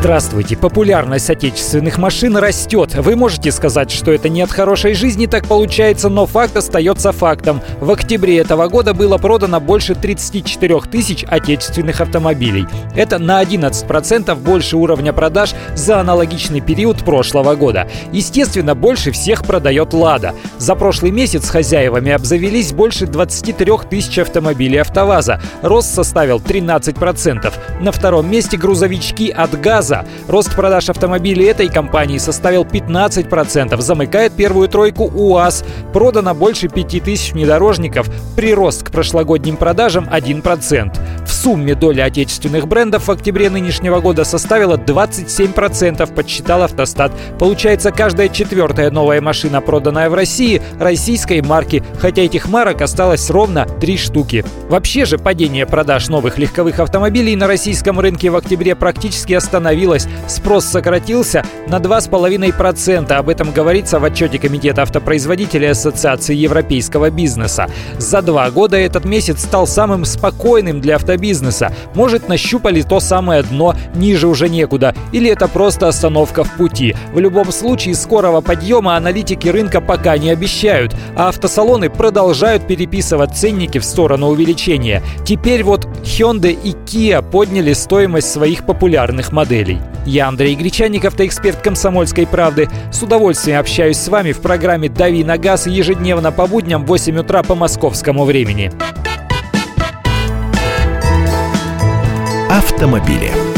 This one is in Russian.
Здравствуйте. Популярность отечественных машин растет. Вы можете сказать, что это не от хорошей жизни так получается, но факт остается фактом. В октябре этого года было продано больше 34 тысяч отечественных автомобилей. Это на 11% больше уровня продаж за аналогичный период прошлого года. Естественно, больше всех продает «Лада». За прошлый месяц хозяевами обзавелись больше 23 тысяч автомобилей «АвтоВАЗа». Рост составил 13%. На втором месте грузовички от «ГАЗа» ГАЗа. Рост продаж автомобилей этой компании составил 15%, замыкает первую тройку УАЗ. Продано больше 5000 внедорожников, прирост к прошлогодним продажам 1%. В сумме доля отечественных брендов в октябре нынешнего года составила 27%, подсчитал Автостат. Получается, каждая четвертая новая машина, проданная в России, российской марки, хотя этих марок осталось ровно три штуки. Вообще же падение продаж новых легковых автомобилей на российском рынке в октябре практически остановилось спрос сократился на 2,5%. Об этом говорится в отчете Комитета автопроизводителей Ассоциации европейского бизнеса. За два года этот месяц стал самым спокойным для автобизнеса. Может, нащупали то самое дно, ниже уже некуда, или это просто остановка в пути. В любом случае, скорого подъема аналитики рынка пока не обещают, а автосалоны продолжают переписывать ценники в сторону увеличения. Теперь вот Hyundai и Kia подняли стоимость своих популярных моделей. Я Андрей Гречаник, автоэксперт «Комсомольской правды». С удовольствием общаюсь с вами в программе «Дави на газ» ежедневно по будням в 8 утра по московскому времени. Автомобили.